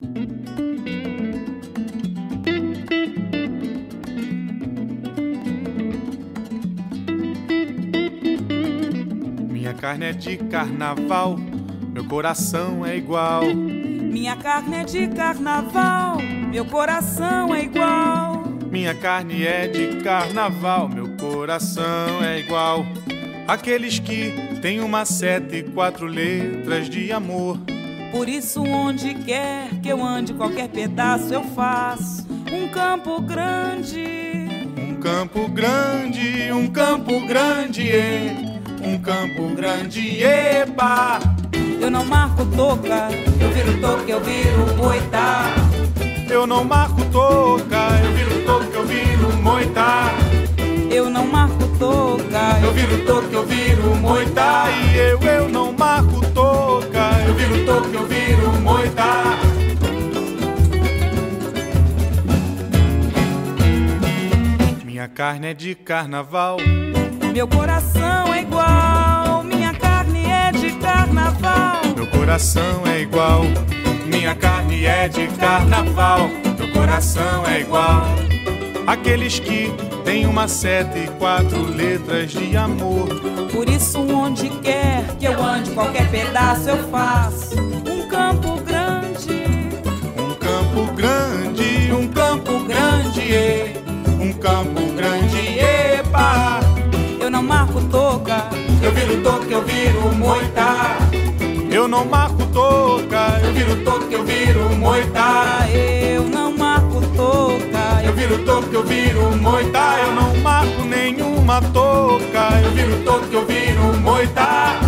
Minha carne é de carnaval, meu coração é igual. Minha carne é de carnaval, meu coração é igual. Minha carne é de carnaval, meu coração é igual. Aqueles que têm uma seta e quatro letras de amor. Por isso, onde quer que eu ande, qualquer pedaço eu faço. Um campo grande. Um campo grande, um campo grande, é. Um campo grande, eba. Eu não marco toca, eu viro toca, eu viro moitá. Eu não marco toca, eu viro carne é de carnaval, meu coração é igual. Minha carne é de carnaval, meu coração é igual. Minha carne é de carnaval, meu coração é igual. Aqueles que têm uma seta e quatro letras de amor. Por isso, onde quer que eu ande, qualquer pedaço eu faço. Um campo grande, um campo grande, um campo grande, um campo grande, epa. Eu não marco toca, eu viro toca, eu viro moita. Eu não marco toca, eu viro toca, eu viro moita. Eu não marco toca, eu viro toca, eu viro moita. Eu não marco nenhuma toca, eu viro toca, eu viro moita.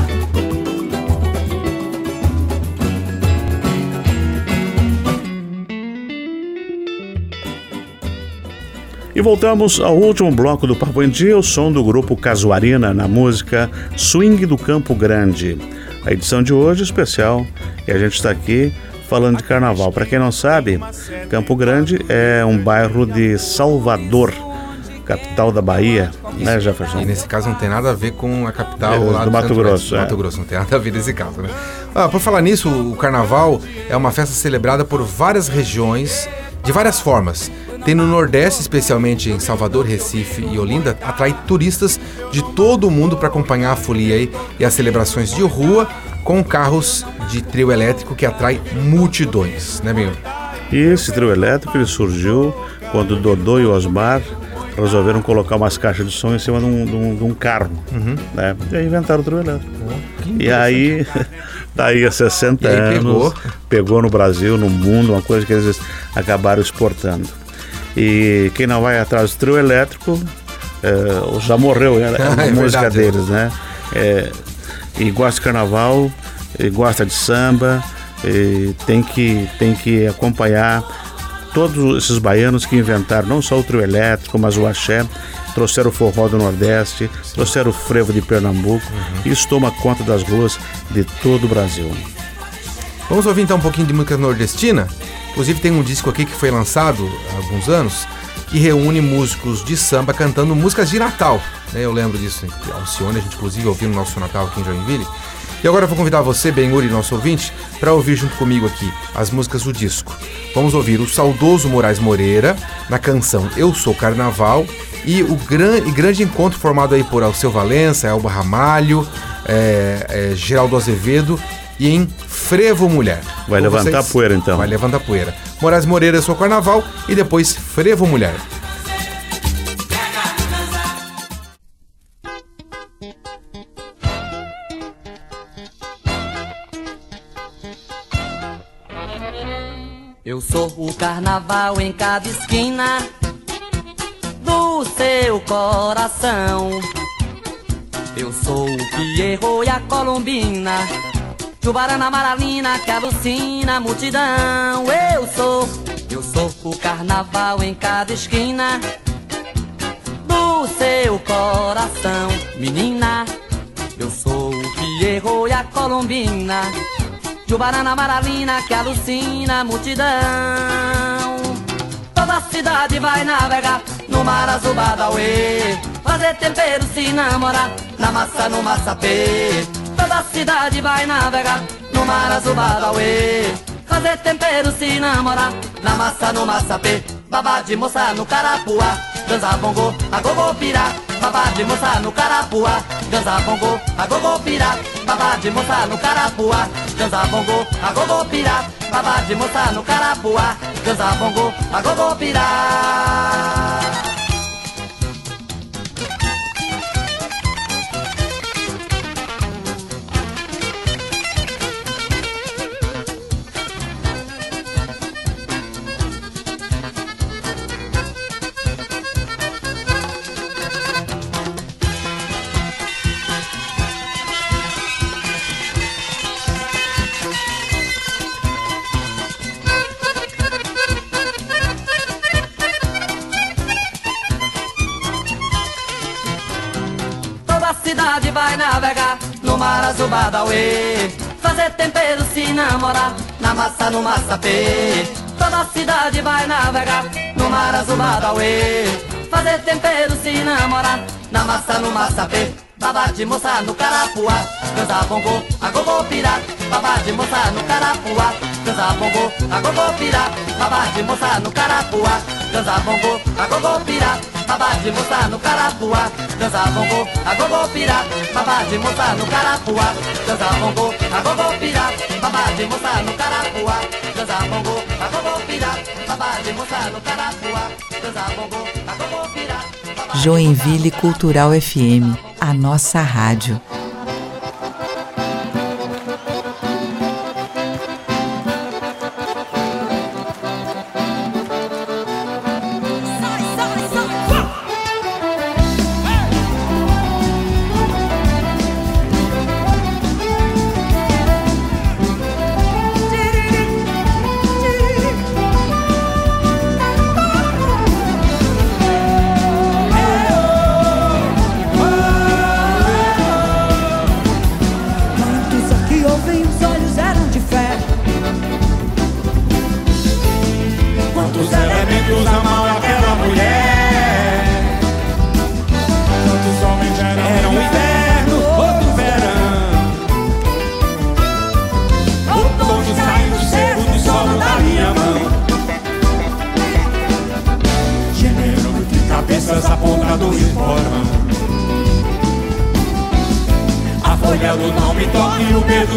E voltamos ao último bloco do Papo em Dia, o som do grupo Casuarina na música Swing do Campo Grande. A edição de hoje é especial e a gente está aqui falando de carnaval. Para quem não sabe, Campo Grande é um bairro de Salvador, capital da Bahia, né, Jefferson? E nesse caso não tem nada a ver com a capital É, lá do Mato Grosso, do é. Mato Grosso, não tem nada a ver nesse caso, né? Ah, por falar nisso, o carnaval é uma festa celebrada por várias regiões, de várias formas. Tem no Nordeste, especialmente em Salvador, Recife e Olinda, atrai turistas de todo o mundo para acompanhar a folia e as celebrações de rua com carros de trio elétrico que atrai multidões, né, meu? E esse trio elétrico ele surgiu quando Dodô e Osmar resolveram colocar umas caixas de som em cima de um, de um- de um carro. Né? E aí inventaram o trio elétrico. E aí, daí a 60 E aí anos, pegou. pegou no Brasil, no mundo, uma coisa que eles acabaram exportando. E quem não vai atrás do trio elétrico eh, já morreu, né? É a música verdade. deles, né? Eh, e gosta de carnaval, e gosta de samba, e tem, que, tem que acompanhar todos esses baianos que inventaram não só o trio elétrico, mas o axé, trouxeram o forró do Nordeste, trouxeram o frevo de Pernambuco, e isso toma conta das ruas de todo o Brasil. Vamos ouvir então um pouquinho de música nordestina? Inclusive tem um disco aqui que foi lançado há alguns anos que reúne músicos de samba cantando músicas de Natal. né? Eu lembro disso Alcione, a gente inclusive ouviu no nosso Natal aqui em Joinville. E agora eu vou convidar você, Benhuri, nosso ouvinte, para ouvir junto comigo aqui as músicas do disco. Vamos ouvir o saudoso Moraes Moreira na canção Eu Sou Carnaval e o gran, e grande encontro formado aí por Alceu Valença, Elba Ramalho, é, é, Geraldo Azevedo e em Frevo Mulher. Vai Com levantar poeira, então. Vai levantar poeira. Moraes Moreira, Eu Sou Carnaval e depois Frevo Mulher. Eu sou o carnaval em cada esquina do seu coração. Eu sou o Pierrot e a Colombina, Jubarana Maralina que alucina a multidão. Eu sou, eu sou o carnaval em cada esquina do seu coração, menina. Eu sou o Pierrot e a Colombina. Jubarana Maralina que alucina a multidão Toda cidade vai navegar no mar azul Badauê Fazer tempero se namorar na massa no massapê Toda cidade vai navegar no mar azul Badauê fazer tempero se namorar. Na massa, no massapê, babá de moça no carapuá. Dança a gogô pirá, babá de moça no carapuá. Dança bongo, a gogô pirá, babá de moça no carapuá. Dança bongo, a gogô pirá, babá de moça no carapuá. Dança a gogô pirá. vai navegar no mar azul Badauê Fazer tempero se namorar na massa no massapê Toda cidade vai navegar no mar azul Badauê Fazer tempero se namorar na massa no massapê Babá de moça no carapuá Dança bongo, a gogô pirá. Babá de moça no carapuá Dança bongo, a gogô pirá. Babá de moça no carapuá Dança bongo, a gogô pirá. Babá de moça no carapuá, dança bongo, a gogô pirá, babá de moça no carapuá, dança bongo, a gogô pirá, babá de moça no carapuá, dança bongo, a gogô pirá, babá de moça no carapuá, dança bongo, a gogô pirá. Joinville Cultural FM, a nossa rádio.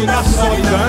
na solidão.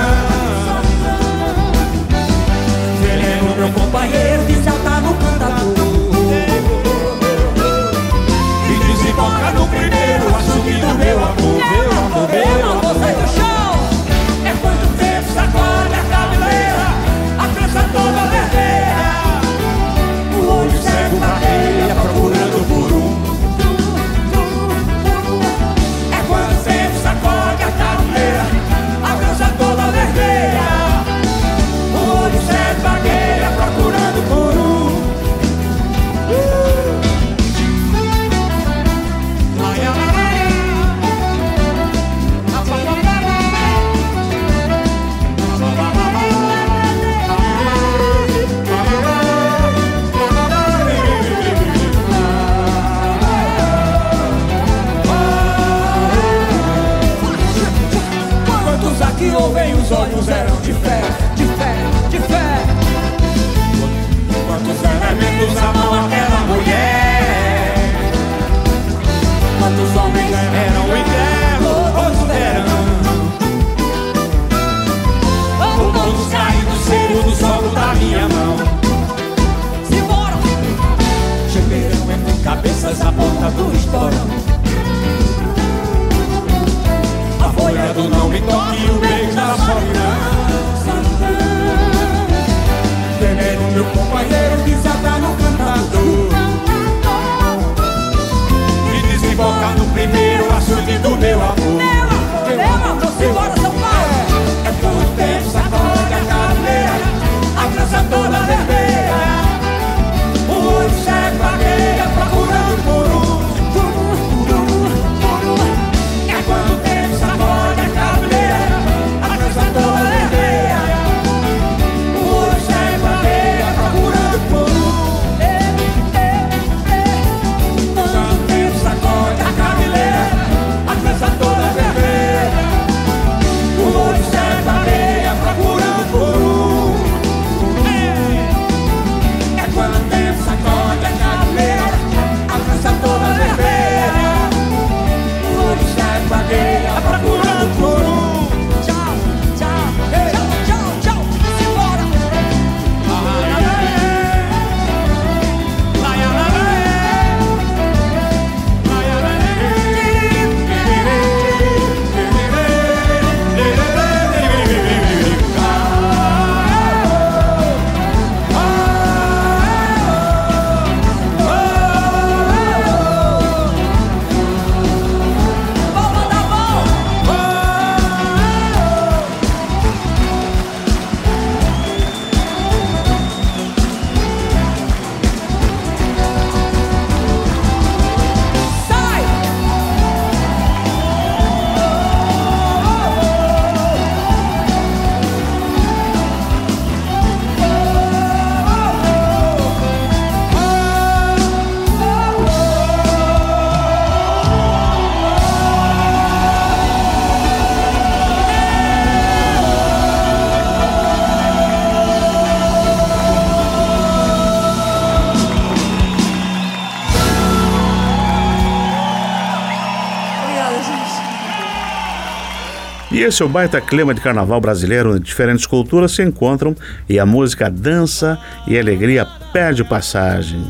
E esse é o baita clima de carnaval brasileiro, onde diferentes culturas se encontram e a música dança e a alegria perde passagem.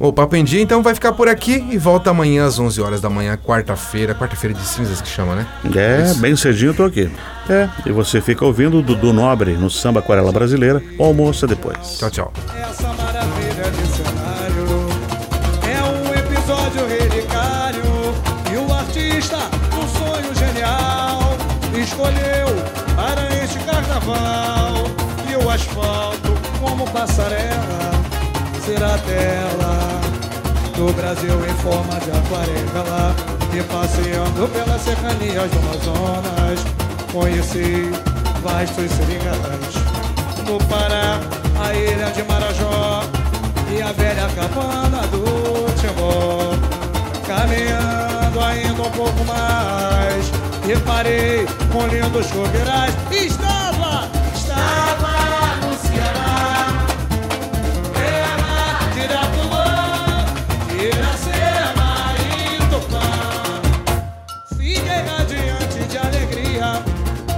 O Papo em Dia então vai ficar por aqui e volta amanhã às 11 horas da manhã, quarta-feira, quarta-feira de cinzas que chama, né? É, Isso. bem cedinho eu tô aqui. É, e você fica ouvindo o Dudu Nobre no Samba Aquarela Brasileira, o almoço é depois. Tchau, tchau. Essa maravilha de cenário é um episódio relicário e o artista, um sonho genial, escolheu para este carnaval. E o asfalto como passarela será a tela do Brasil em forma de aquarela e passeando pelas cercanias do Amazonas. Conheci vastos seringas no Pará a ilha de Marajó e a velha cabana do Timor caminhando ainda um pouco mais reparei com lindos coqueirais. Estava estava no Ceará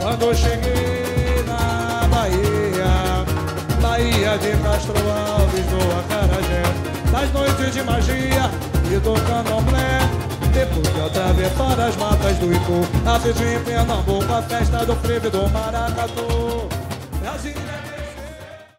Quando eu cheguei na Bahia, Bahia de Castro Alves, do Acarajé, das noites de magia e do candomblé. Depois de atravessar as matas do Ipu, assisti em Pernambuco a festa do frevo do Maracatu. Brasília